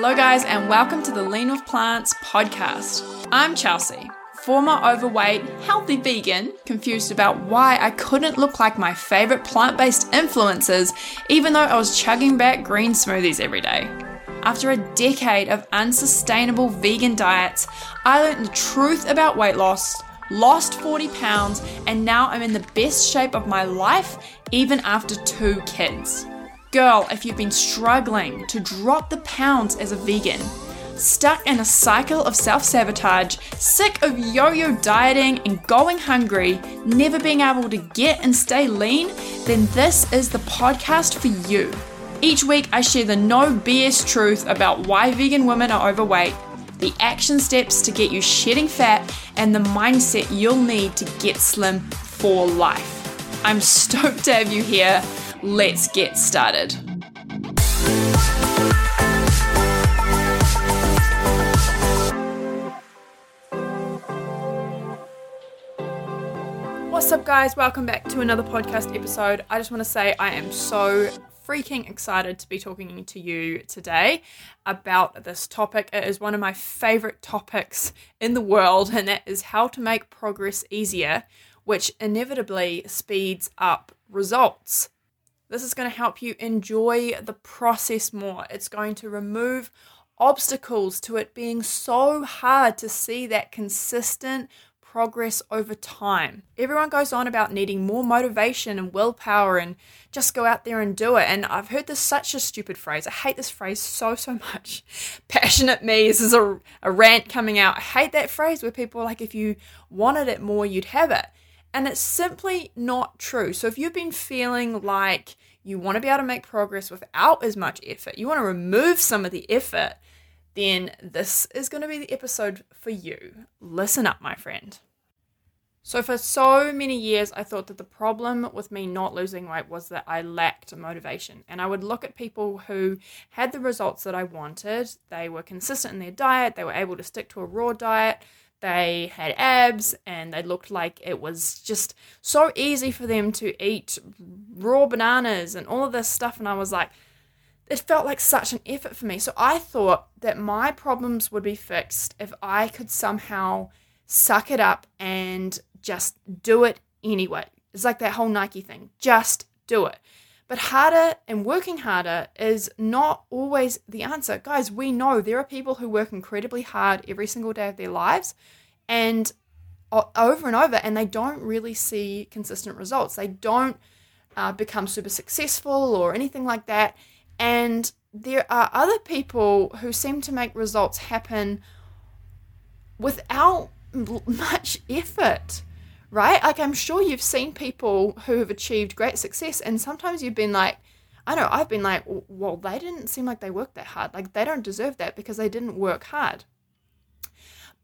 Hello, guys, and welcome to the Lean with Plants podcast. I'm Chelsea, former overweight, healthy vegan, confused about why I couldn't look like my favorite plant based influencers, even though I was chugging back green smoothies every day. After a decade of unsustainable vegan diets, I learned the truth about weight loss, lost 40 pounds, and now I'm in the best shape of my life, even after two kids. Girl, if you've been struggling to drop the pounds as a vegan, stuck in a cycle of self sabotage, sick of yo yo dieting and going hungry, never being able to get and stay lean, then this is the podcast for you. Each week, I share the no BS truth about why vegan women are overweight, the action steps to get you shedding fat, and the mindset you'll need to get slim for life. I'm stoked to have you here let's get started. What's up, guys? Welcome back to another podcast episode. I just want to say I am so freaking excited to be talking to you today about this topic. It is one of my favorite topics in the world, and that is how to make progress easier, which inevitably speeds up results. This is going to help you enjoy the process more. It's going to remove obstacles to it being so hard to see that consistent progress over time. Everyone goes on about needing more motivation and willpower and just go out there and do it. And I've heard this such a stupid phrase. I hate this phrase so, so much. Passionate me. This is a, a rant coming out. I hate that phrase where people are like, if you wanted it more, you'd have it. And it's simply not true. So if you've been feeling like you want to be able to make progress without as much effort, you want to remove some of the effort, then this is going to be the episode for you. Listen up, my friend. So, for so many years, I thought that the problem with me not losing weight was that I lacked motivation. And I would look at people who had the results that I wanted. They were consistent in their diet, they were able to stick to a raw diet, they had abs and they looked like it was just so easy for them to eat raw bananas and all of this stuff. And I was like, it felt like such an effort for me. So I thought that my problems would be fixed if I could somehow suck it up and just do it anyway. It's like that whole Nike thing just do it. But harder and working harder is not always the answer. Guys, we know there are people who work incredibly hard every single day of their lives and over and over, and they don't really see consistent results. They don't uh, become super successful or anything like that. And there are other people who seem to make results happen without much effort right? Like, I'm sure you've seen people who have achieved great success, and sometimes you've been like, I know, I've been like, well, they didn't seem like they worked that hard. Like, they don't deserve that because they didn't work hard.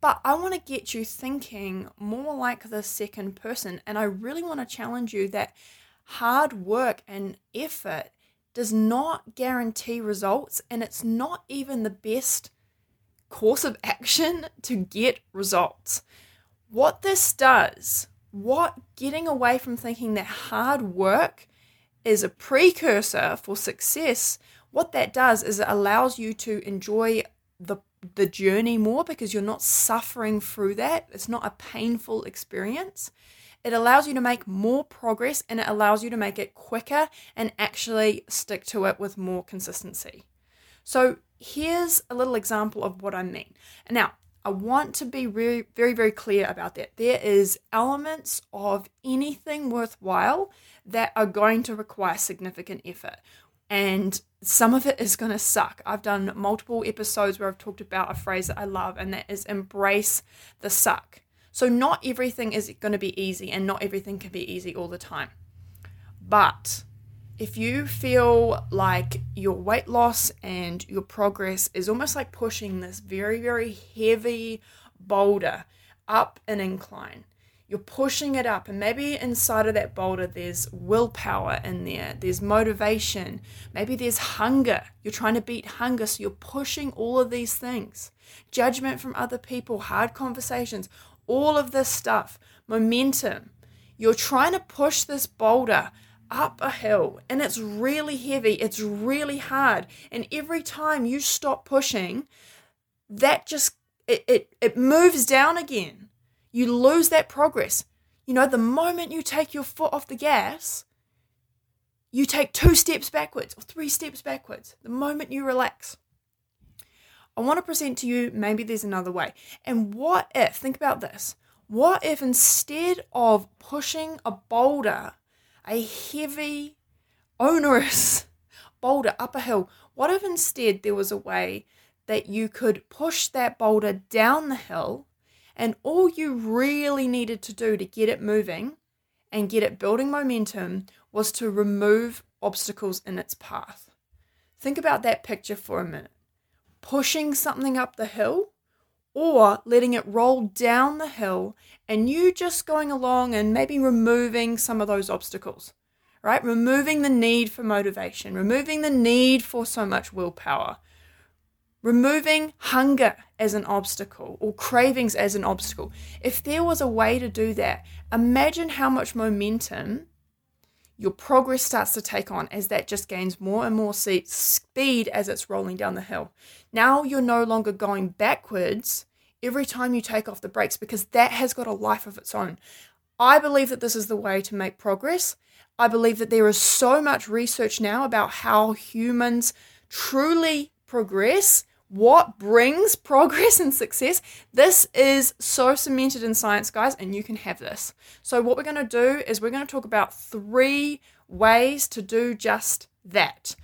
But I want to get you thinking more like the second person, and I really want to challenge you that hard work and effort does not guarantee results, and it's not even the best course of action to get results. What this does what getting away from thinking that hard work is a precursor for success, what that does is it allows you to enjoy the the journey more because you're not suffering through that. It's not a painful experience. It allows you to make more progress and it allows you to make it quicker and actually stick to it with more consistency. So, here's a little example of what I mean. Now, I want to be very, very, very clear about that. There is elements of anything worthwhile that are going to require significant effort. And some of it is going to suck. I've done multiple episodes where I've talked about a phrase that I love, and that is embrace the suck. So, not everything is going to be easy, and not everything can be easy all the time. But if you feel like your weight loss and your progress is almost like pushing this very, very heavy boulder up an incline, you're pushing it up, and maybe inside of that boulder there's willpower in there, there's motivation, maybe there's hunger. You're trying to beat hunger, so you're pushing all of these things judgment from other people, hard conversations, all of this stuff, momentum. You're trying to push this boulder up a hill and it's really heavy, it's really hard. And every time you stop pushing, that just it, it, it moves down again. You lose that progress. You know, the moment you take your foot off the gas, you take two steps backwards or three steps backwards the moment you relax. I want to present to you maybe there's another way. And what if, think about this, what if instead of pushing a boulder, a heavy, onerous boulder up a hill, what if instead there was a way that you could push that boulder down the hill and all you really needed to do to get it moving and get it building momentum was to remove obstacles in its path? Think about that picture for a minute. Pushing something up the hill or letting it roll down the hill and you just going along and maybe removing some of those obstacles, right? Removing the need for motivation, removing the need for so much willpower, removing hunger as an obstacle or cravings as an obstacle. If there was a way to do that, imagine how much momentum your progress starts to take on as that just gains more and more speed as it's rolling down the hill. Now you're no longer going backwards every time you take off the brakes because that has got a life of its own. I believe that this is the way to make progress. I believe that there is so much research now about how humans truly progress what brings progress and success. This is so cemented in science, guys, and you can have this. So, what we're going to do is we're going to talk about three ways to do just that.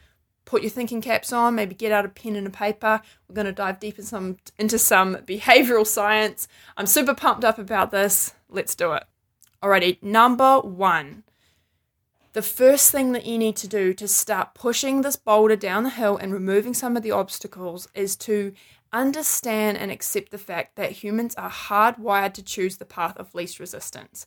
Put your thinking caps on, maybe get out a pen and a paper. We're going to dive deep in some, into some behavioral science. I'm super pumped up about this. Let's do it. Alrighty, number one the first thing that you need to do to start pushing this boulder down the hill and removing some of the obstacles is to understand and accept the fact that humans are hardwired to choose the path of least resistance.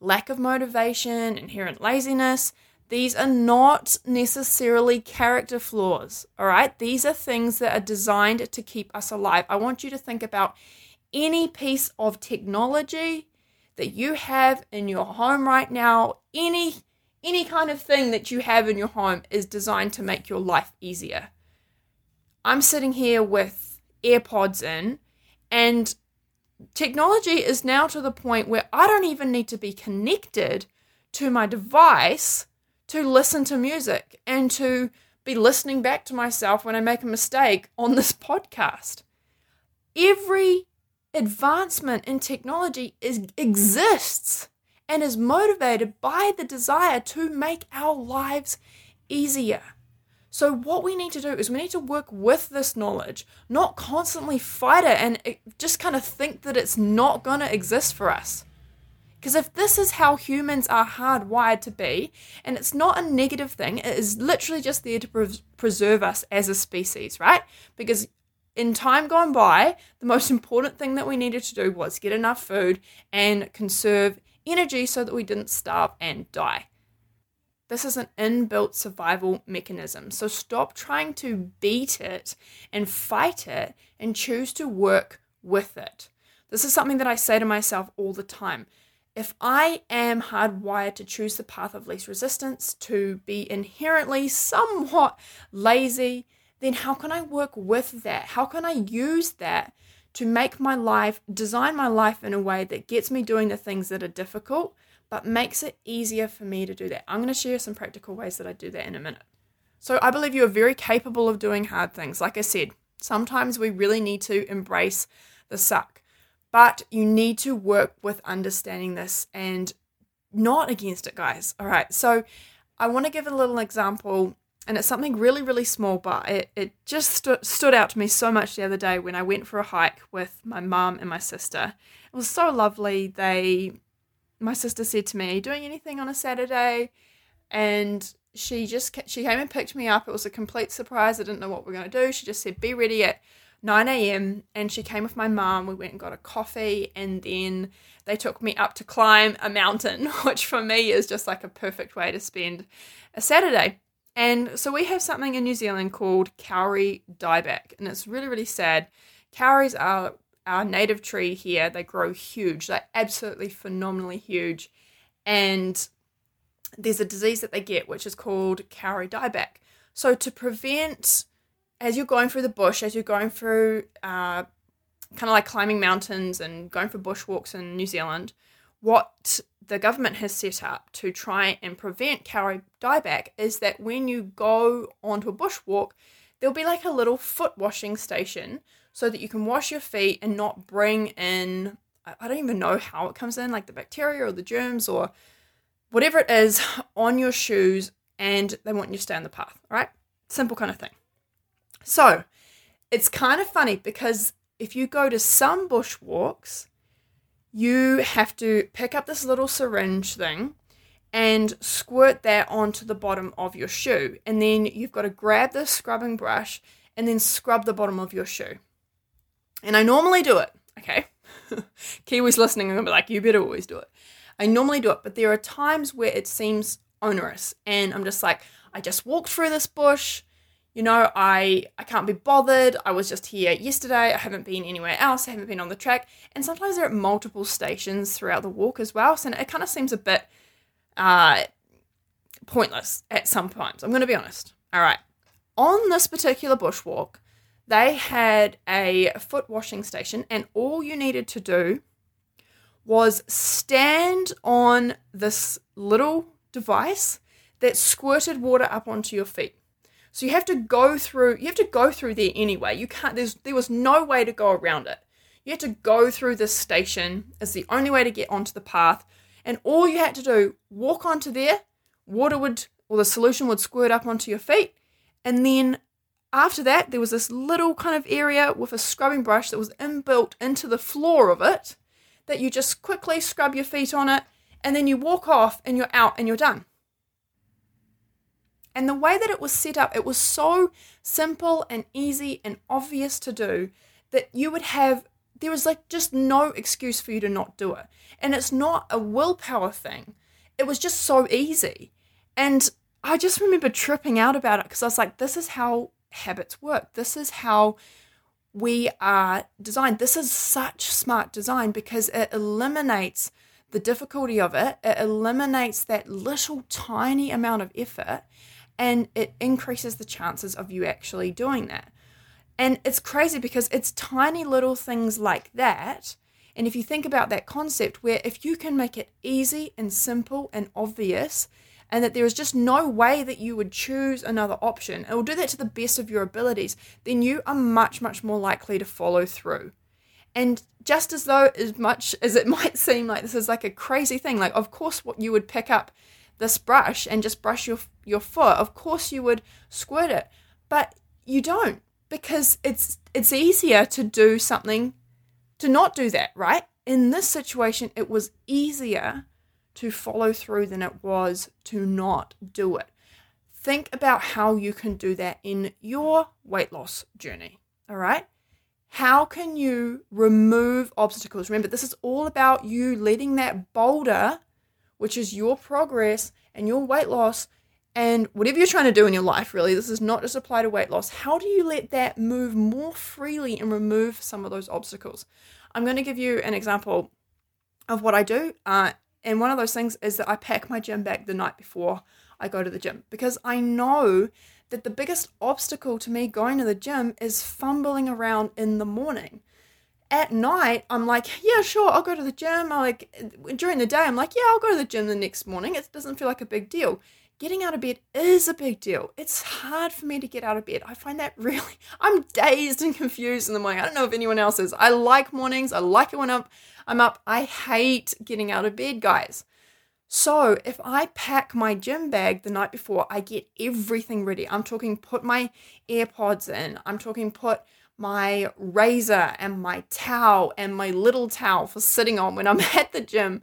Lack of motivation, inherent laziness, these are not necessarily character flaws, all right? These are things that are designed to keep us alive. I want you to think about any piece of technology that you have in your home right now, any any kind of thing that you have in your home is designed to make your life easier. I'm sitting here with AirPods in, and technology is now to the point where I don't even need to be connected to my device to listen to music and to be listening back to myself when I make a mistake on this podcast. Every advancement in technology is, exists and is motivated by the desire to make our lives easier. So, what we need to do is we need to work with this knowledge, not constantly fight it and eh, just kind of think that it's not going to exist for us. Because if this is how humans are hardwired to be, and it's not a negative thing, it is literally just there to pre- preserve us as a species, right? Because in time gone by, the most important thing that we needed to do was get enough food and conserve energy so that we didn't starve and die. This is an inbuilt survival mechanism. So stop trying to beat it and fight it and choose to work with it. This is something that I say to myself all the time. If I am hardwired to choose the path of least resistance, to be inherently somewhat lazy, then how can I work with that? How can I use that to make my life, design my life in a way that gets me doing the things that are difficult, but makes it easier for me to do that. I'm going to share some practical ways that I do that in a minute. So, I believe you are very capable of doing hard things. Like I said, sometimes we really need to embrace the suck, but you need to work with understanding this and not against it, guys. All right. So, I want to give a little example and it's something really, really small, but it, it just stu- stood out to me so much the other day when I went for a hike with my mum and my sister. It was so lovely. They, my sister said to me, doing anything on a Saturday? And she just she came and picked me up. It was a complete surprise. I didn't know what we are going to do. She just said, Be ready at 9 a.m. And she came with my mum. We went and got a coffee, and then they took me up to climb a mountain, which for me is just like a perfect way to spend a Saturday. And so we have something in New Zealand called kauri dieback, and it's really, really sad. Kauris are our native tree here. They grow huge. They're absolutely phenomenally huge. And there's a disease that they get which is called Kauri dieback. So to prevent, as you're going through the bush, as you're going through uh, kind of like climbing mountains and going for bushwalks in New Zealand, what the government has set up to try and prevent Kauri dieback is that when you go onto a bushwalk, there'll be like a little foot washing station so that you can wash your feet and not bring in I don't even know how it comes in, like the bacteria or the germs or whatever it is on your shoes, and they want you to stay on the path, right? Simple kind of thing. So it's kind of funny because if you go to some bushwalks, you have to pick up this little syringe thing and squirt that onto the bottom of your shoe. And then you've got to grab the scrubbing brush and then scrub the bottom of your shoe. And I normally do it, okay? Kiwis listening are gonna be like, you better always do it. I normally do it, but there are times where it seems onerous. And I'm just like, I just walked through this bush. You know, I I can't be bothered. I was just here yesterday. I haven't been anywhere else. I haven't been on the track. And sometimes they're at multiple stations throughout the walk as well. So it kind of seems a bit uh, pointless at some times. I'm going to be honest. All right. On this particular bushwalk, they had a foot washing station, and all you needed to do was stand on this little device that squirted water up onto your feet. So you have to go through you have to go through there anyway. You can't there's there was no way to go around it. You had to go through this station as the only way to get onto the path. And all you had to do, walk onto there, water would or the solution would squirt up onto your feet, and then after that, there was this little kind of area with a scrubbing brush that was inbuilt into the floor of it that you just quickly scrub your feet on it and then you walk off and you're out and you're done. And the way that it was set up, it was so simple and easy and obvious to do that you would have, there was like just no excuse for you to not do it. And it's not a willpower thing, it was just so easy. And I just remember tripping out about it because I was like, this is how habits work. This is how we are designed. This is such smart design because it eliminates the difficulty of it, it eliminates that little tiny amount of effort, and it increases the chances of you actually doing that. And it's crazy because it's tiny little things like that. And if you think about that concept, where if you can make it easy and simple and obvious, and that there is just no way that you would choose another option and will do that to the best of your abilities, then you are much, much more likely to follow through. And just as though, as much as it might seem like this is like a crazy thing, like, of course, what you would pick up this brush and just brush your, your foot, of course, you would squirt it, but you don't because it's it's easier to do something to not do that right in this situation it was easier to follow through than it was to not do it. Think about how you can do that in your weight loss journey. All right. How can you remove obstacles? Remember, this is all about you letting that boulder, which is your progress and your weight loss, and whatever you're trying to do in your life, really, this is not just apply to weight loss. How do you let that move more freely and remove some of those obstacles? I'm going to give you an example of what I do. Uh, and one of those things is that I pack my gym bag the night before I go to the gym because I know that the biggest obstacle to me going to the gym is fumbling around in the morning. At night, I'm like, yeah, sure, I'll go to the gym. I like during the day, I'm like, yeah, I'll go to the gym the next morning. It doesn't feel like a big deal. Getting out of bed is a big deal. It's hard for me to get out of bed. I find that really, I'm dazed and confused in the morning. I don't know if anyone else is. I like mornings. I like it when I'm I'm up. I hate getting out of bed, guys. So if I pack my gym bag the night before, I get everything ready. I'm talking put my AirPods in. I'm talking put my razor and my towel and my little towel for sitting on when I'm at the gym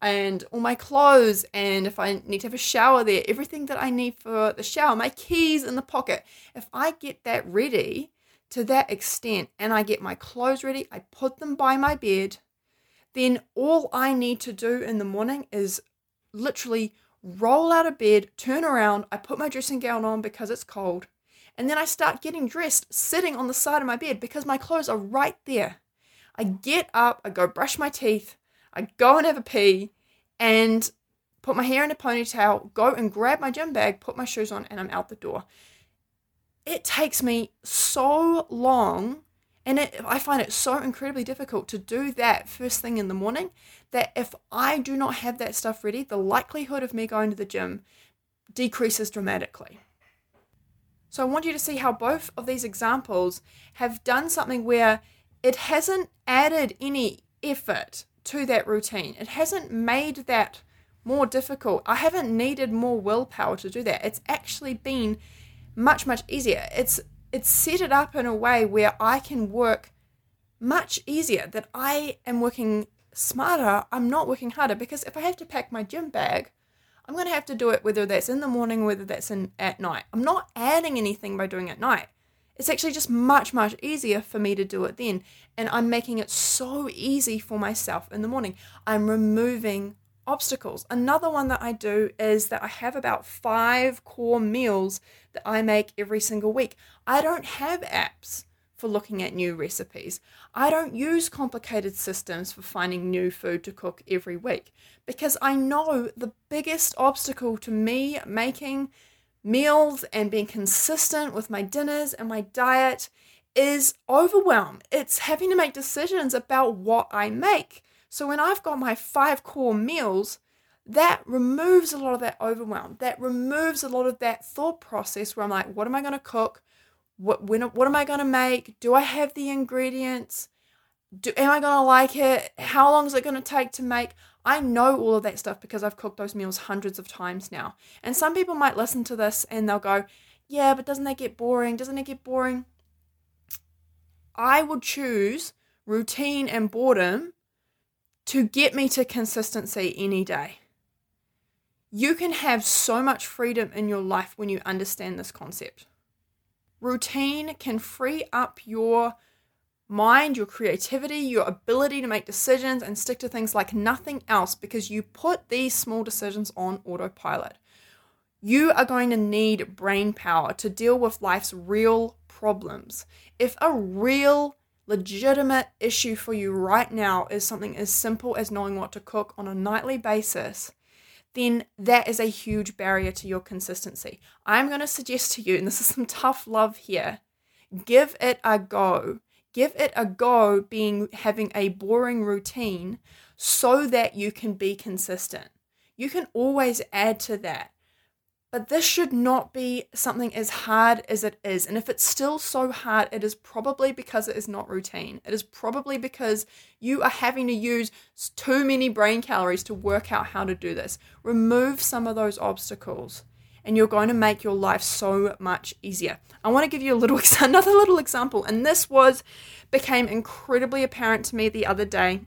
and all my clothes and if I need to have a shower there, everything that I need for the shower, my keys in the pocket. If I get that ready to that extent and I get my clothes ready, I put them by my bed, then all I need to do in the morning is literally roll out of bed, turn around, I put my dressing gown on because it's cold, and then I start getting dressed sitting on the side of my bed because my clothes are right there. I get up, I go brush my teeth, I go and have a pee, and put my hair in a ponytail, go and grab my gym bag, put my shoes on, and I'm out the door. It takes me so long, and it, I find it so incredibly difficult to do that first thing in the morning that if I do not have that stuff ready, the likelihood of me going to the gym decreases dramatically. So I want you to see how both of these examples have done something where it hasn't added any effort to that routine. It hasn't made that more difficult. I haven't needed more willpower to do that. It's actually been much much easier. It's it's set it up in a way where I can work much easier that I am working smarter. I'm not working harder because if I have to pack my gym bag, I'm going to have to do it whether that's in the morning, whether that's in at night. I'm not adding anything by doing it at night. It's actually just much, much easier for me to do it then. And I'm making it so easy for myself in the morning. I'm removing obstacles. Another one that I do is that I have about five core meals that I make every single week. I don't have apps for looking at new recipes. I don't use complicated systems for finding new food to cook every week because I know the biggest obstacle to me making meals and being consistent with my dinners and my diet is overwhelm. It's having to make decisions about what I make. So when I've got my five core meals, that removes a lot of that overwhelm. That removes a lot of that thought process where I'm like, what am I going to cook? What when what am I to make? Do I have the ingredients? Do am I to like it? How long is it to take to make? I know all of that stuff because I've cooked those meals hundreds of times now. And some people might listen to this and they'll go, "Yeah, but doesn't that get boring? Doesn't it get boring?" I would choose routine and boredom to get me to consistency any day. You can have so much freedom in your life when you understand this concept. Routine can free up your mind, your creativity, your ability to make decisions and stick to things like nothing else because you put these small decisions on autopilot. You are going to need brain power to deal with life's real problems. If a real legitimate issue for you right now is something as simple as knowing what to cook on a nightly basis, then that is a huge barrier to your consistency. I'm going to suggest to you, and this is some tough love here, give it a go. Give it a go being having a boring routine so that you can be consistent. You can always add to that. But this should not be something as hard as it is. And if it's still so hard, it is probably because it is not routine. It is probably because you are having to use too many brain calories to work out how to do this. Remove some of those obstacles and you're going to make your life so much easier. I want to give you a little another little example and this was became incredibly apparent to me the other day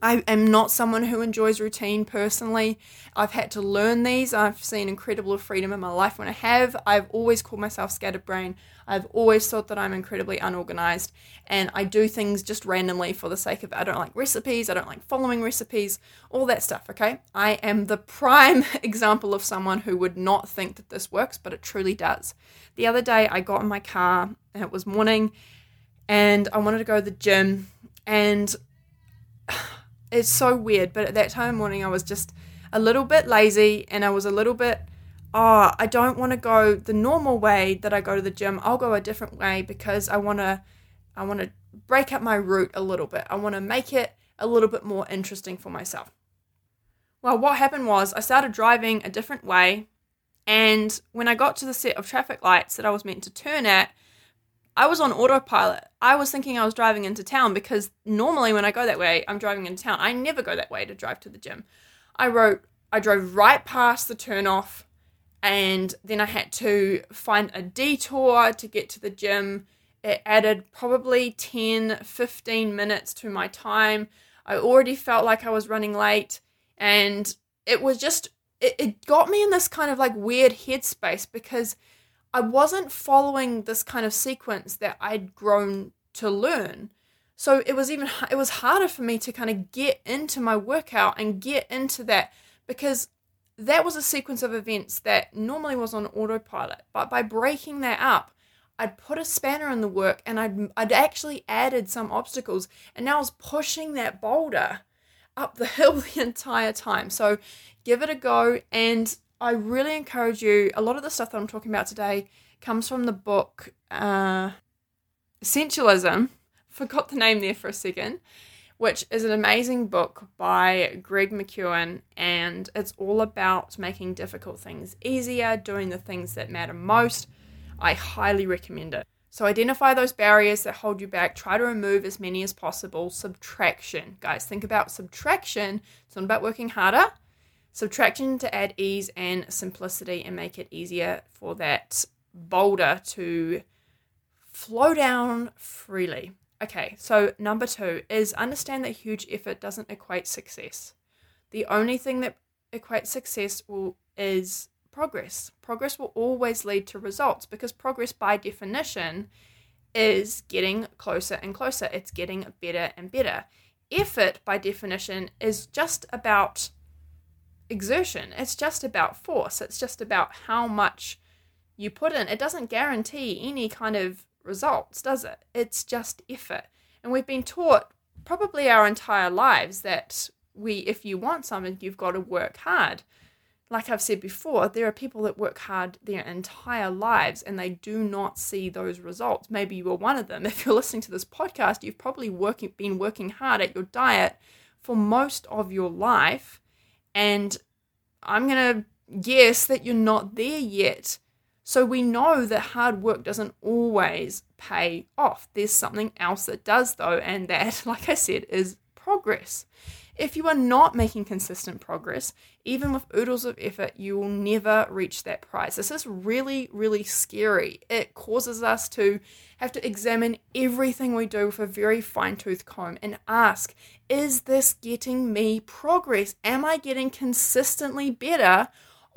I am not someone who enjoys routine personally. I've had to learn these. I've seen incredible freedom in my life when I have. I've always called myself scattered brain. I've always thought that I'm incredibly unorganized and I do things just randomly for the sake of. I don't like recipes, I don't like following recipes, all that stuff, okay? I am the prime example of someone who would not think that this works, but it truly does. The other day I got in my car and it was morning and I wanted to go to the gym and it's so weird, but at that time of morning, I was just a little bit lazy and I was a little bit, oh, I don't want to go the normal way that I go to the gym. I'll go a different way because I want to, I want to break up my route a little bit. I want to make it a little bit more interesting for myself. Well, what happened was I started driving a different way, and when I got to the set of traffic lights that I was meant to turn at, I was on autopilot. I was thinking I was driving into town because normally when I go that way, I'm driving into town. I never go that way to drive to the gym. I wrote, I drove right past the turnoff, and then I had to find a detour to get to the gym. It added probably 10, 15 minutes to my time. I already felt like I was running late, and it was just, it, it got me in this kind of like weird headspace because I wasn't following this kind of sequence that I'd grown to learn. So it was even it was harder for me to kind of get into my workout and get into that because that was a sequence of events that normally was on autopilot. But by breaking that up, I'd put a spanner in the work and I'd I'd actually added some obstacles and now I was pushing that boulder up the hill the entire time. So give it a go. And I really encourage you. A lot of the stuff that I'm talking about today comes from the book uh, Essentialism. Forgot the name there for a second which is an amazing book by Greg McKeown, and it's all about making difficult things easier, doing the things that matter most. I highly recommend it. So, identify those barriers that hold you back, try to remove as many as possible. Subtraction, guys, think about subtraction. It's not about working harder. Subtraction to add ease and simplicity and make it easier for that boulder to flow down freely. Okay, so number two is understand that huge effort doesn't equate success. The only thing that equates success will, is progress. Progress will always lead to results because progress, by definition, is getting closer and closer. It's getting better and better. Effort, by definition, is just about exertion. It's just about force. It's just about how much you put in. It doesn't guarantee any kind of results, does it? It's just effort. And we've been taught probably our entire lives that we, if you want something, you've got to work hard. Like I've said before, there are people that work hard their entire lives and they do not see those results. Maybe you are one of them. If you're listening to this podcast, you've probably working, been working hard at your diet for most of your life. And I'm going to guess that you're not there yet so we know that hard work doesn't always pay off. There's something else that does, though, and that, like I said, is progress. If you are not making consistent progress, even with oodles of effort, you will never reach that prize. This is really, really scary. It causes us to have to examine everything we do with a very fine tooth comb and ask Is this getting me progress? Am I getting consistently better?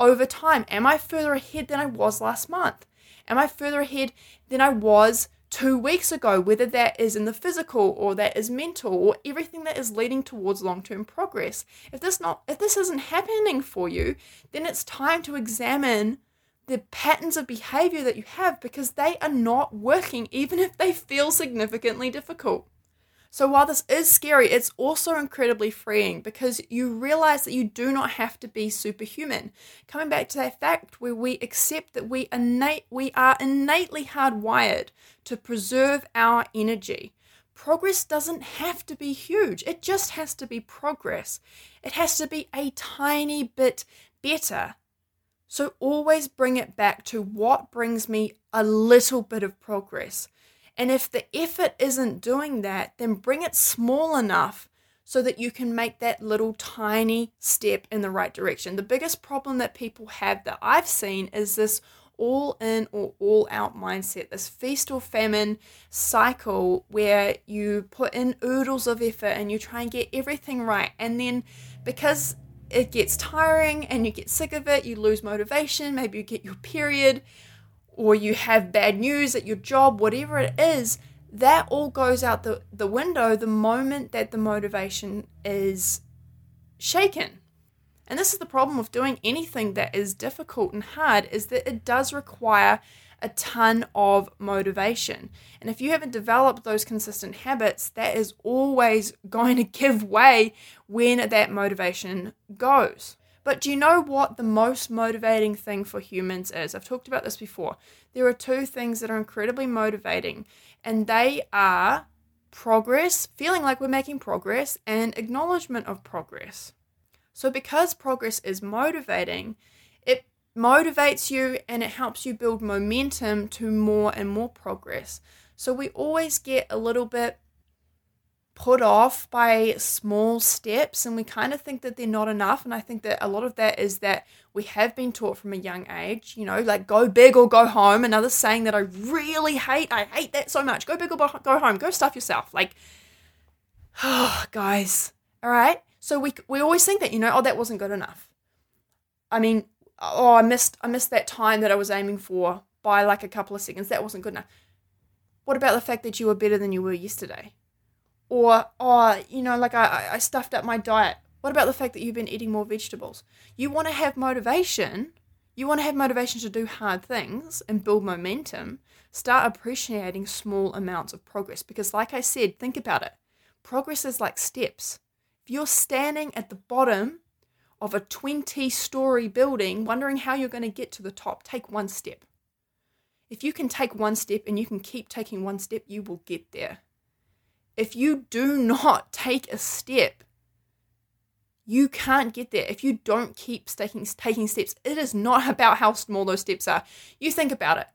over time? Am I further ahead than I was last month? Am I further ahead than I was two weeks ago? Whether that is in the physical or that is mental or everything that is leading towards long-term progress. If this not if this isn't happening for you, then it's time to examine the patterns of behavior that you have because they are not working even if they feel significantly difficult. So while this is scary, it's also incredibly freeing because you realize that you do not have to be superhuman. Coming back to that fact where we accept that we innate we are innately hardwired to preserve our energy. Progress doesn't have to be huge. It just has to be progress. It has to be a tiny bit better. So always bring it back to what brings me a little bit of progress. And if the effort isn't doing that, then bring it small enough so that you can make that little tiny step in the right direction. The biggest problem that people have that I've seen is this all in or all out mindset, this feast or famine cycle where you put in oodles of effort and you try and get everything right. And then because it gets tiring and you get sick of it, you lose motivation, maybe you get your period or you have bad news at your job, whatever it is, that all goes out the, the window the moment that the motivation is shaken. And this is the problem with doing anything that is difficult and hard is that it does require a ton of motivation. And if you haven't developed those consistent habits, that is always going to give way when that motivation goes. But do you know what the most motivating thing for humans is? I've talked about this before. There are two things that are incredibly motivating, and they are progress, feeling like we're making progress, and acknowledgement of progress. So, because progress is motivating, it motivates you and it helps you build momentum to more and more progress. So, we always get a little bit put off by small steps and we kind of think that they're not enough. And I think that a lot of that is that we have been taught from a young age, you know, like go big or go home. Another saying that I really hate, I hate that so much. Go big or go home, go stuff yourself. Like, oh, guys, all right. So we, we always think that, you know, oh, that wasn't good enough. I mean, oh, I missed, I missed that time that I was aiming for by like a couple of seconds. That wasn't good enough. What about the fact that you were better than you were yesterday? Or, oh, you know, like I, I stuffed up my diet. What about the fact that you've been eating more vegetables? You want to have motivation. You want to have motivation to do hard things and build momentum. Start appreciating small amounts of progress because, like I said, think about it. Progress is like steps. If you're standing at the bottom of a 20 story building wondering how you're going to get to the top, take one step. If you can take one step and you can keep taking one step, you will get there. If you do not take a step, you can't get there if you don't keep taking, taking steps. It is not about how small those steps are. You think about it.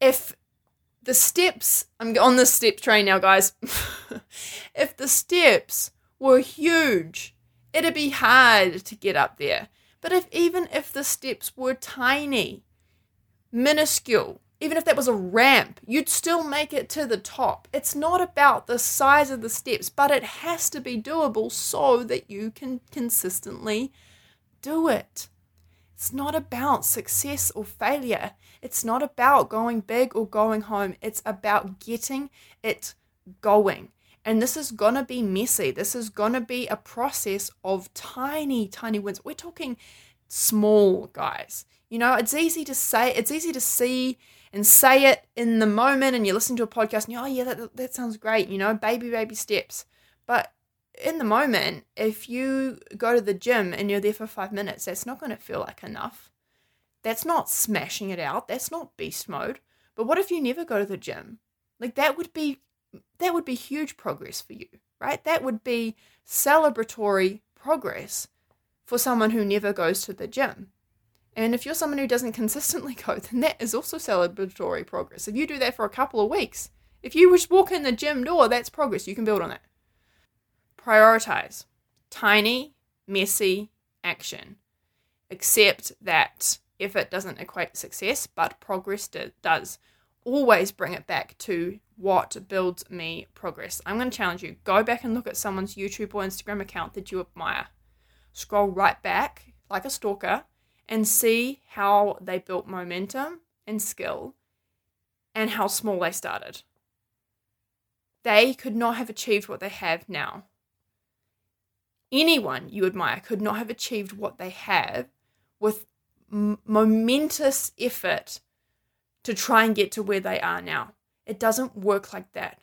If the steps, I'm on the step train now, guys. if the steps were huge, it'd be hard to get up there. But if even if the steps were tiny, minuscule, even if that was a ramp, you'd still make it to the top. It's not about the size of the steps, but it has to be doable so that you can consistently do it. It's not about success or failure. It's not about going big or going home. It's about getting it going. And this is going to be messy. This is going to be a process of tiny, tiny wins. We're talking small, guys. You know, it's easy to say, it's easy to see and say it in the moment and you listen to a podcast and you're, oh, yeah, that, that sounds great, you know, baby, baby steps. But in the moment, if you go to the gym and you're there for five minutes, that's not going to feel like enough. That's not smashing it out. That's not beast mode. But what if you never go to the gym? Like that would be that would be huge progress for you, right? That would be celebratory progress for someone who never goes to the gym. And if you're someone who doesn't consistently go, then that is also celebratory progress. If you do that for a couple of weeks, if you just walk in the gym door, that's progress. You can build on that. Prioritize tiny, messy action. Accept that effort doesn't equate success, but progress does. Always bring it back to what builds me progress. I'm going to challenge you go back and look at someone's YouTube or Instagram account that you admire. Scroll right back like a stalker and see how they built momentum and skill and how small they started. They could not have achieved what they have now. Anyone you admire could not have achieved what they have with m- momentous effort to try and get to where they are now. It doesn't work like that.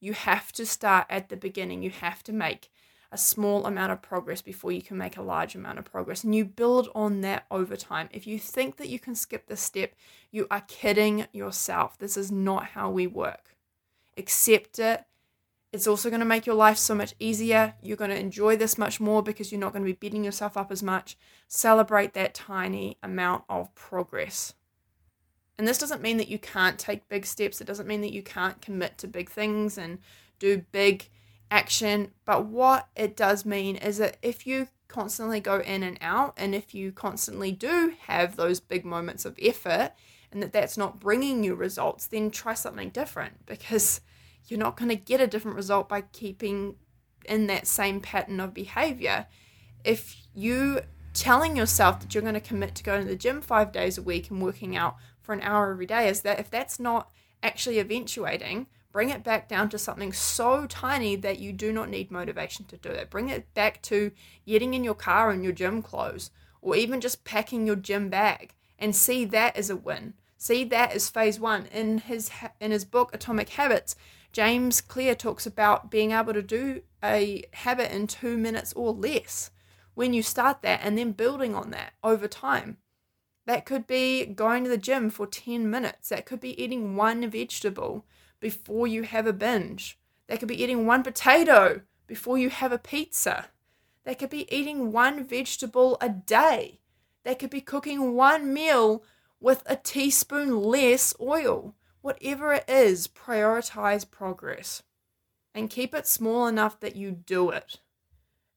You have to start at the beginning. You have to make a small amount of progress before you can make a large amount of progress. And you build on that over time. If you think that you can skip this step, you are kidding yourself. This is not how we work. Accept it. It's also going to make your life so much easier. You're going to enjoy this much more because you're not going to be beating yourself up as much. Celebrate that tiny amount of progress. And this doesn't mean that you can't take big steps. It doesn't mean that you can't commit to big things and do big action. But what it does mean is that if you constantly go in and out, and if you constantly do have those big moments of effort, and that that's not bringing you results, then try something different because you're not going to get a different result by keeping in that same pattern of behavior. If you telling yourself that you're going to commit to going to the gym five days a week and working out for an hour every day is that if that's not actually eventuating bring it back down to something so tiny that you do not need motivation to do it. Bring it back to getting in your car in your gym clothes or even just packing your gym bag and see that as a win. See that as phase 1 in his in his book Atomic Habits. James Clear talks about being able to do a habit in 2 minutes or less when you start that and then building on that over time. That could be going to the gym for 10 minutes. That could be eating one vegetable before you have a binge. They could be eating one potato before you have a pizza. They could be eating one vegetable a day. They could be cooking one meal with a teaspoon less oil. Whatever it is, prioritize progress and keep it small enough that you do it.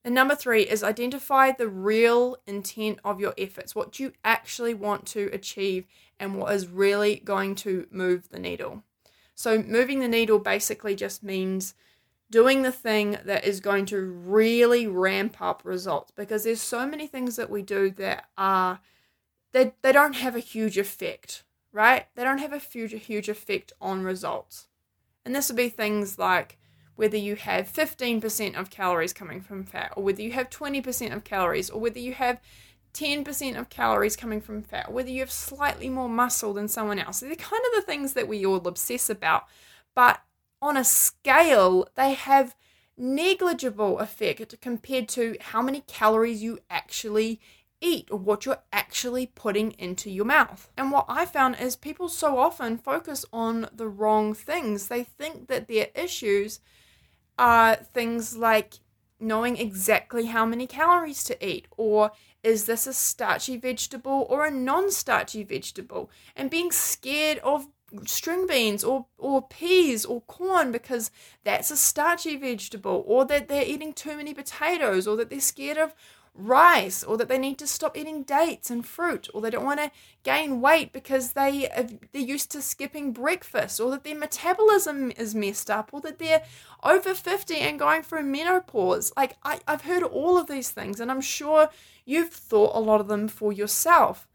And number three is identify the real intent of your efforts, what you actually want to achieve, and what is really going to move the needle. So, moving the needle basically just means doing the thing that is going to really ramp up results because there's so many things that we do that are they, they don't have a huge effect right? They don't have a huge huge effect on results. And this would be things like whether you have 15% of calories coming from fat or whether you have 20% of calories or whether you have 10% of calories coming from fat, whether you have slightly more muscle than someone else. They're kind of the things that we all obsess about. But on a scale, they have negligible effect compared to how many calories you actually eat or what you're actually putting into your mouth. And what I found is people so often focus on the wrong things. They think that their issues are things like knowing exactly how many calories to eat or is this a starchy vegetable or a non starchy vegetable? And being scared of string beans or, or peas or corn because that's a starchy vegetable, or that they're eating too many potatoes, or that they're scared of rice or that they need to stop eating dates and fruit or they don't want to gain weight because they they're used to skipping breakfast or that their metabolism is messed up or that they're over 50 and going through menopause. Like I, i've heard all of these things and i'm sure you've thought a lot of them for yourself.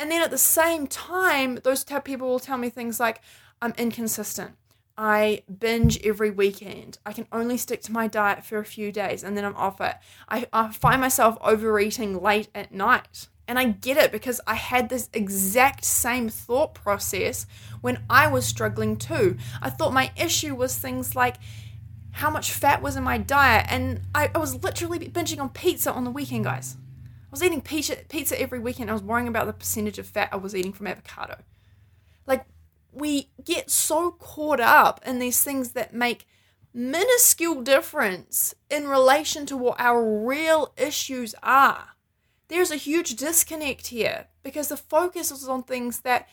And then at the same time those people will tell me things like i'm inconsistent I binge every weekend. I can only stick to my diet for a few days and then I'm off it. I, I find myself overeating late at night. And I get it because I had this exact same thought process when I was struggling too. I thought my issue was things like how much fat was in my diet, and I, I was literally binging on pizza on the weekend, guys. I was eating pizza, pizza every weekend. I was worrying about the percentage of fat I was eating from avocado. We get so caught up in these things that make minuscule difference in relation to what our real issues are. There's a huge disconnect here because the focus is on things that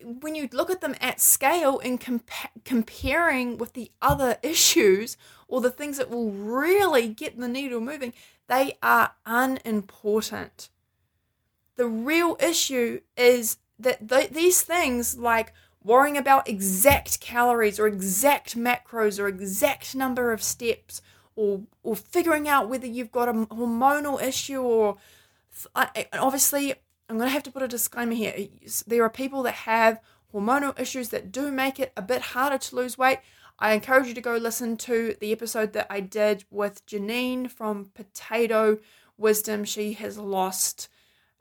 when you look at them at scale and compa- comparing with the other issues or the things that will really get the needle moving, they are unimportant. The real issue is that th- these things like worrying about exact calories or exact macros or exact number of steps or or figuring out whether you've got a hormonal issue or obviously I'm going to have to put a disclaimer here. There are people that have hormonal issues that do make it a bit harder to lose weight. I encourage you to go listen to the episode that I did with Janine from Potato Wisdom. She has lost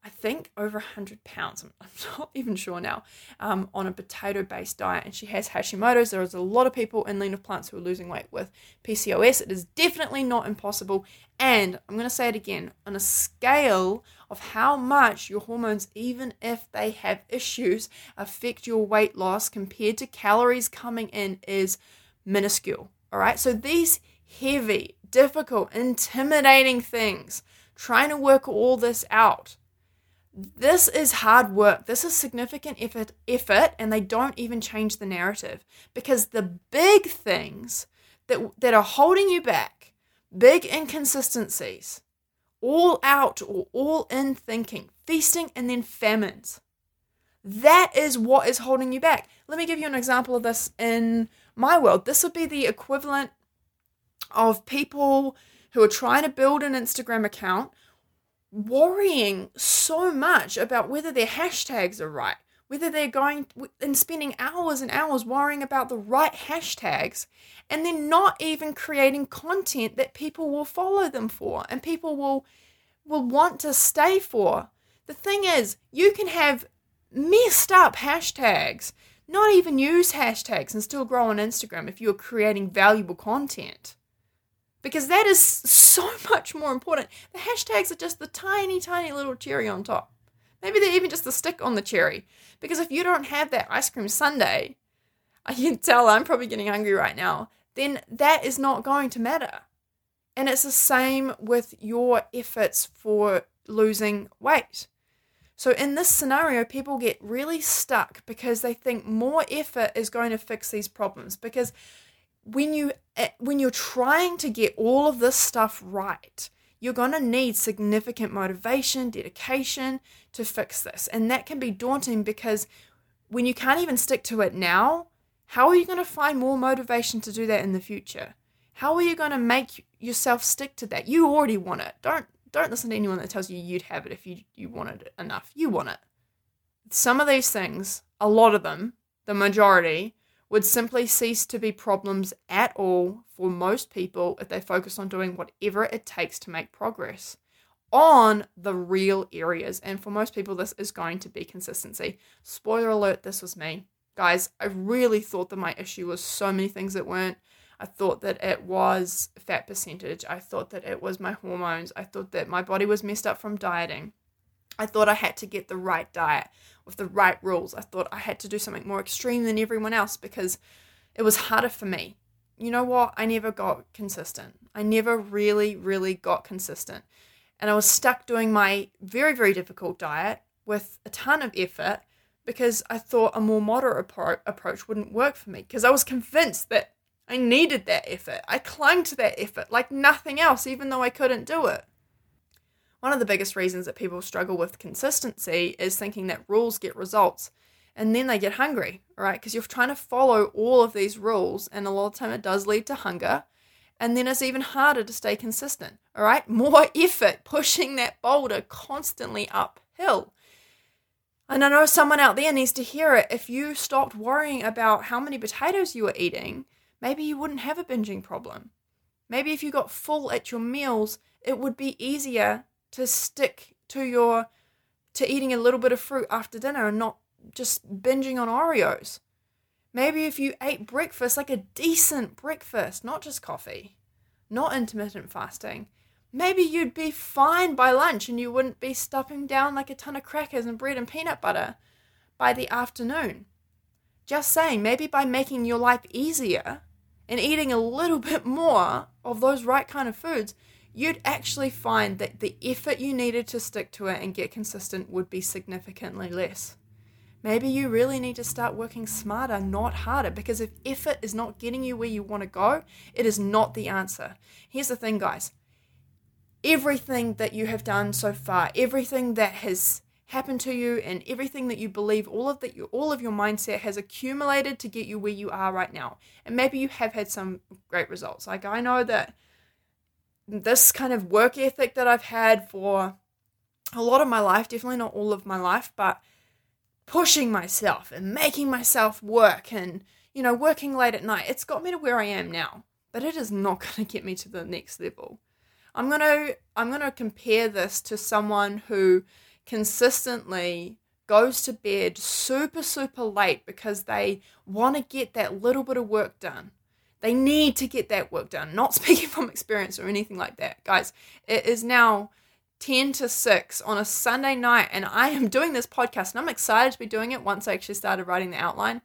I think over 100 pounds, I'm, not even sure now, um, on a potato based diet. And she has Hashimoto's. There is a lot of people in Lean with Plants who are losing weight with PCOS. It is definitely not impossible. And I'm going to say it again on a scale of how much your hormones, even if they have issues, affect your weight loss compared to calories coming in, is minuscule. All right. So these heavy, difficult, intimidating things, trying to work all this out this is hard work. This is significant effort, effort, and they don't even change the narrative because the big things that that are holding you back, big inconsistencies, all out or all in thinking, feasting and then famines. That is what is holding you back. Let me give you an example of this in my world. This would be the equivalent of people who are trying to build an Instagram account worrying so much about whether their hashtags are right, whether they're going and spending hours and hours worrying about the right hashtags, and then not even creating content that people will follow them for and people will will want to stay for. The thing is, you can have messed up hashtags, not even use hashtags and still grow on Instagram if you're creating valuable content because that is so much more important. The hashtags are just the tiny, tiny little cherry on top. Maybe they're even just the stick on the cherry. Because if you don't have that ice cream sundae, I can tell I'm probably getting hungry right now, then that is not going to matter. And it's the same with your efforts for losing weight. So, in this scenario, people get really stuck because they think more effort is going to fix these problems. Because when you eh, when you're trying to get all of this stuff right you're going to need significant motivation dedication to fix this. And that can be daunting because when you can't even stick to it now how are you going to find more motivation to do that in the future? How are you going to make yourself stick to that? You already want it. Don't don't listen to anyone that tells you you'd have it if you you wanted it enough. You want it. Some of these things a lot of them the majority would simply cease to be problems at all for most people if they focus on doing whatever it takes to make progress on the real areas. And for most people, this is going to be consistency. Spoiler alert, this was me. Guys, I really thought that my issue was so many things that weren't. I thought that it was fat percentage. I thought that it was my hormones. I thought that my body was messed up from dieting. I thought I had to get the right diet with the right rules. I thought I had to do something more extreme than everyone else because it was harder for me. You know what? I never got consistent. I never really, really got consistent. And I was stuck doing my very, very difficult diet with a ton of effort because I thought a more moderate appro- approach wouldn't work for me because I was convinced that I needed that effort. I clung to that effort like nothing else, even though I couldn't do it. One of the biggest reasons that people struggle with consistency is thinking that rules get results and then they get hungry, right? Because you're trying to follow all of these rules, and a lot of time it does lead to hunger. And then it's even harder to stay consistent, all right? More effort pushing that boulder constantly uphill. And I know someone out there needs to hear it. If you stopped worrying about how many potatoes you were eating, maybe you wouldn't have a binging problem. Maybe if you got full at your meals, it would be easier to stick to your to eating a little bit of fruit after dinner and not just binging on Oreos. Maybe if you ate breakfast like a decent breakfast, not just coffee, not intermittent fasting, maybe you'd be fine by lunch and you wouldn't be stuffing down like a ton of crackers and bread and peanut butter by the afternoon. Just saying, maybe by making your life easier and eating a little bit more of those right kind of foods, you'd actually find that the effort you needed to stick to it and get consistent would be significantly less. Maybe you really need to start working smarter, not harder, because if effort is not getting you where you want to go, it is not the answer. Here's the thing, guys everything that you have done so far, everything that has happened to you and everything that you believe all of that all of your mindset has accumulated to get you where you are right now and maybe you have had some great results like i know that this kind of work ethic that i've had for a lot of my life definitely not all of my life but pushing myself and making myself work and you know working late at night it's got me to where i am now but it is not going to get me to the next level I'm going to I'm going to compare this to someone who consistently goes to bed super super late because they want to get that little bit of work done. They need to get that work done. Not speaking from experience or anything like that. Guys, it is now 10 to 6 on a Sunday night and I am doing this podcast and I'm excited to be doing it once I actually started writing the outline.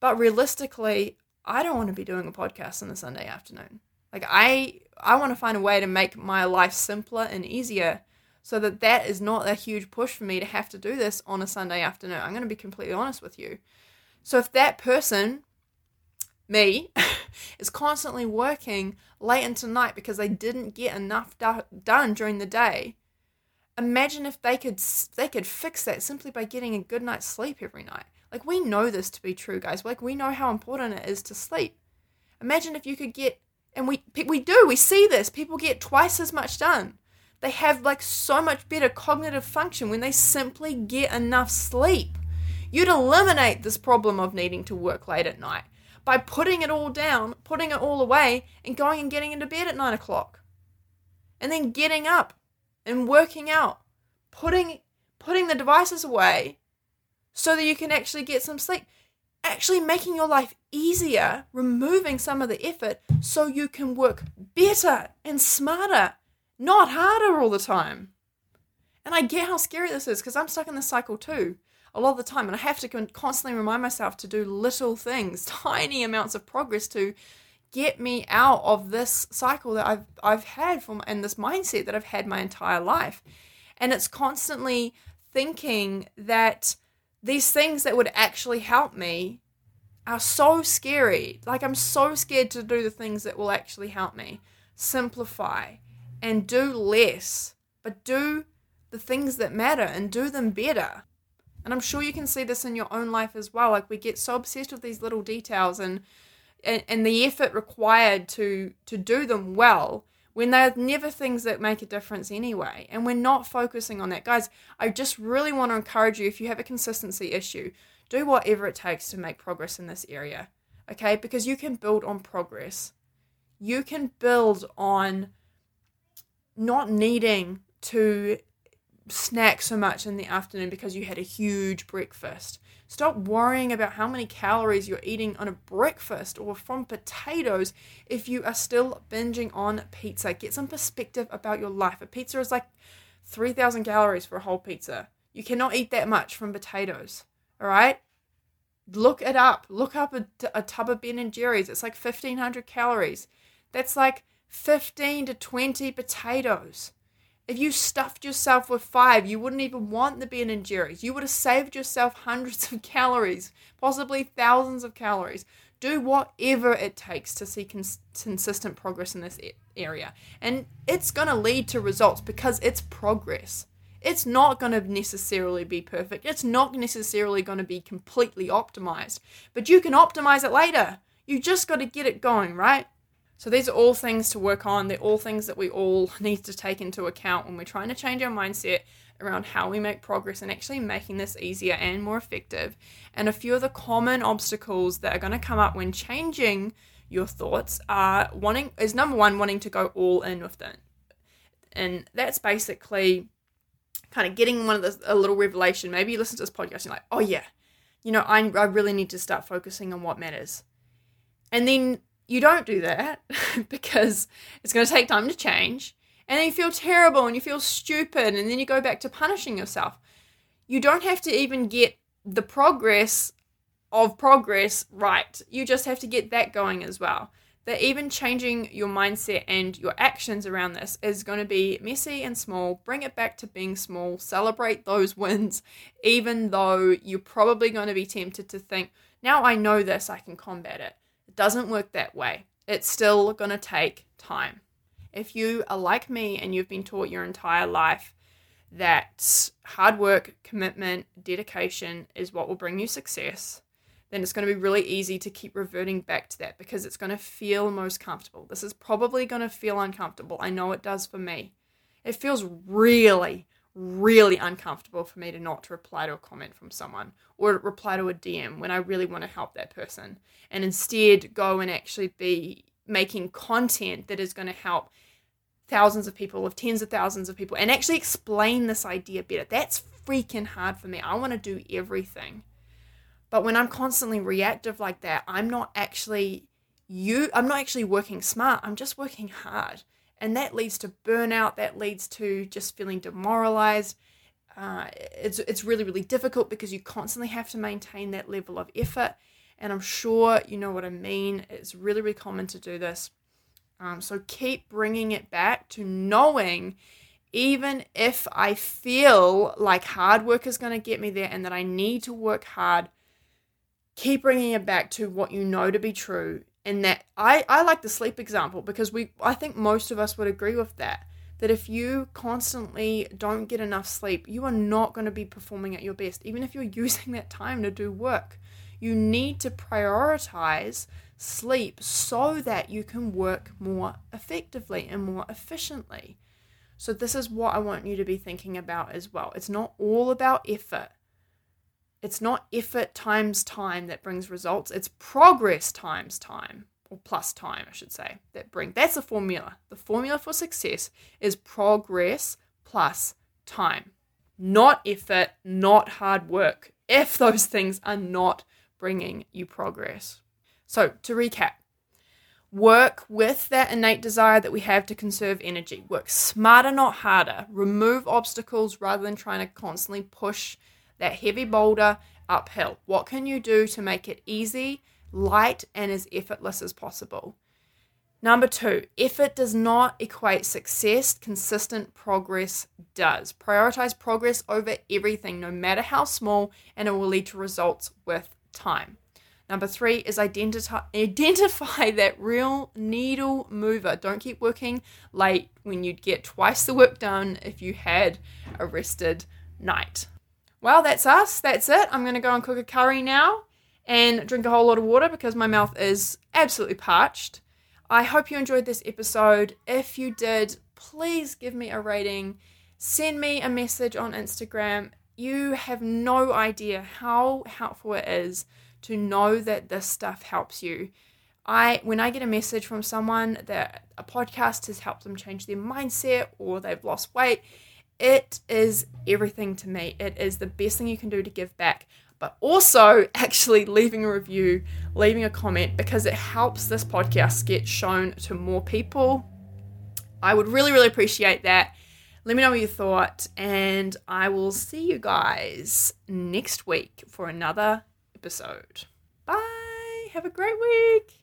But realistically, I don't want to be doing a podcast on a Sunday afternoon. Like I I want to find a way to make my life simpler and easier so that that is not a huge push for me to have to do this on a Sunday afternoon. I'm going to be completely honest with you. So if that person me is constantly working late into night because they didn't get enough do- done during the day. Imagine if they could they could fix that simply by getting a good night's sleep every night. Like we know this to be true guys. Like we know how important it is to sleep. Imagine if you could get and we we do we see this. People get twice as much done. They have like so much better cognitive function when they simply get enough sleep. You'd eliminate this problem of needing to work late at night by putting it all down putting it all away and going and getting into bed at nine o'clock. And then getting up and working out putting putting the devices away so that you can actually get some sleep. Actually making your life easier, removing some of the effort so you can work better and smarter, not harder all the time. And I get how scary this is because I'm stuck in this cycle too a lot of the time and I have to constantly remind myself to do little things, tiny amounts of progress to get me out of this cycle that I've I've had from and this mindset that I've had my entire life. And it's constantly thinking that these things that would actually help me are so scary. Like, I'm so scared to do the things that will actually help me. Simplify and do less, but do the things that matter and do them better. And I'm sure you can see this in your own life as well. Like, we get so obsessed with these little details and and, and the effort required to to do them well when they're never things that make a difference anyway. And we're not focusing on that. Guys, I just really want to encourage you if you have a consistency issue, do whatever it takes to make progress in this area. Okay? Because you can build on progress. You can build on not needing to snack so much in the afternoon because you had a huge breakfast. Stop worrying about how many calories you're eating on a breakfast or from potatoes if you are still binging on pizza. Get some perspective about your life. A pizza is like 3,000 calories for a whole pizza. You cannot eat that much from potatoes. All right? Look it up. Look up a, a tub of Ben and Jerry's. It's like 1,500 calories. That's like 15 to 20 potatoes. If you stuffed yourself with five, you wouldn't even want the Ben and Jerry's. You would have saved yourself hundreds of calories, possibly thousands of calories. Do whatever it takes to see cons- consistent progress in this area. And it's going to lead to results because it's progress. It's not going to necessarily be perfect. It's not necessarily going to be completely optimized. But you can optimize it later. You just got to get it going, right? So these are all things to work on. They're all things that we all need to take into account when we're trying to change our mindset around how we make progress and actually making this easier and more effective. And a few of the common obstacles that are going to come up when changing your thoughts are wanting is number one wanting to go all in with it. And that's basically kind of getting one of the a little revelation. Maybe you listen to this podcast and you're like, oh yeah, you know, I, I really need to start focusing on what matters. And then you don't do that because it's going to take time to change. And then you feel terrible and you feel stupid. And then you go back to punishing yourself. You don't have to even get the progress of progress right. You just have to get that going as well. That even changing your mindset and your actions around this is going to be messy and small. Bring it back to being small. Celebrate those wins, even though you're probably going to be tempted to think, now I know this, I can combat it. Doesn't work that way. It's still going to take time. If you are like me and you've been taught your entire life that hard work, commitment, dedication is what will bring you success, then it's going to be really easy to keep reverting back to that because it's going to feel most comfortable. This is probably going to feel uncomfortable. I know it does for me. It feels really, really uncomfortable for me to not to reply to a comment from someone or reply to a DM when I really want to help that person and instead go and actually be making content that is going to help thousands of people, of tens of thousands of people, and actually explain this idea better. That's freaking hard for me. I want to do everything. But when I'm constantly reactive like that, I'm not actually you I'm not actually working smart. I'm just working hard and that leads to burnout that leads to just feeling demoralized. Uh, it's, it's really really difficult because you constantly have to maintain that level of effort. And i'm sure you know what i mean. It's really really common to do this. Um, so keep bringing it back to knowing even if i feel like hard work is going to get me there and that i need to work hard keep bringing it back to what you know to be true and that I, I like the sleep example because we I think most of us would agree with that. That if you constantly don't get enough sleep, you are not going to be performing at your best, even if you're using that time to do work. You need to prioritize sleep so that you can work more effectively and more efficiently. So, this is what I want you to be thinking about as well. It's not all about effort. It's not effort times time that brings results, it's progress times time or plus time, I should say, that bring that's the formula. The formula for success is progress plus time. Not effort, not hard work. If those things are not bringing you progress. So, to recap, work with that innate desire that we have to conserve energy. Work smarter, not harder. Remove obstacles rather than trying to constantly push that heavy boulder uphill? What can you do to make it easy, light, and as effortless as possible? Number two, effort does not equate success, consistent progress does. Prioritize progress over everything, no matter how small, and it will lead to results with time. Number three is identify, identify that real needle mover. Don't keep working late when you'd get twice the work done if you had a rested night. Well, that's us. That's it. I'm going to go and cook a curry now and drink a whole lot of water because my mouth is absolutely parched. I hope you enjoyed this episode. If you did, please give me a rating. Send me a message on Instagram. You have no idea how helpful it is to know that this stuff helps you. I when I get a message from someone that a podcast has helped them change their mindset or they've lost weight, it is everything to me. It is the best thing you can do to give back, but also actually leaving a review, leaving a comment because it helps this podcast get shown to more people. I would really, really appreciate that. Let me know what you thought, and I will see you guys next week for another episode. Bye. Have a great week.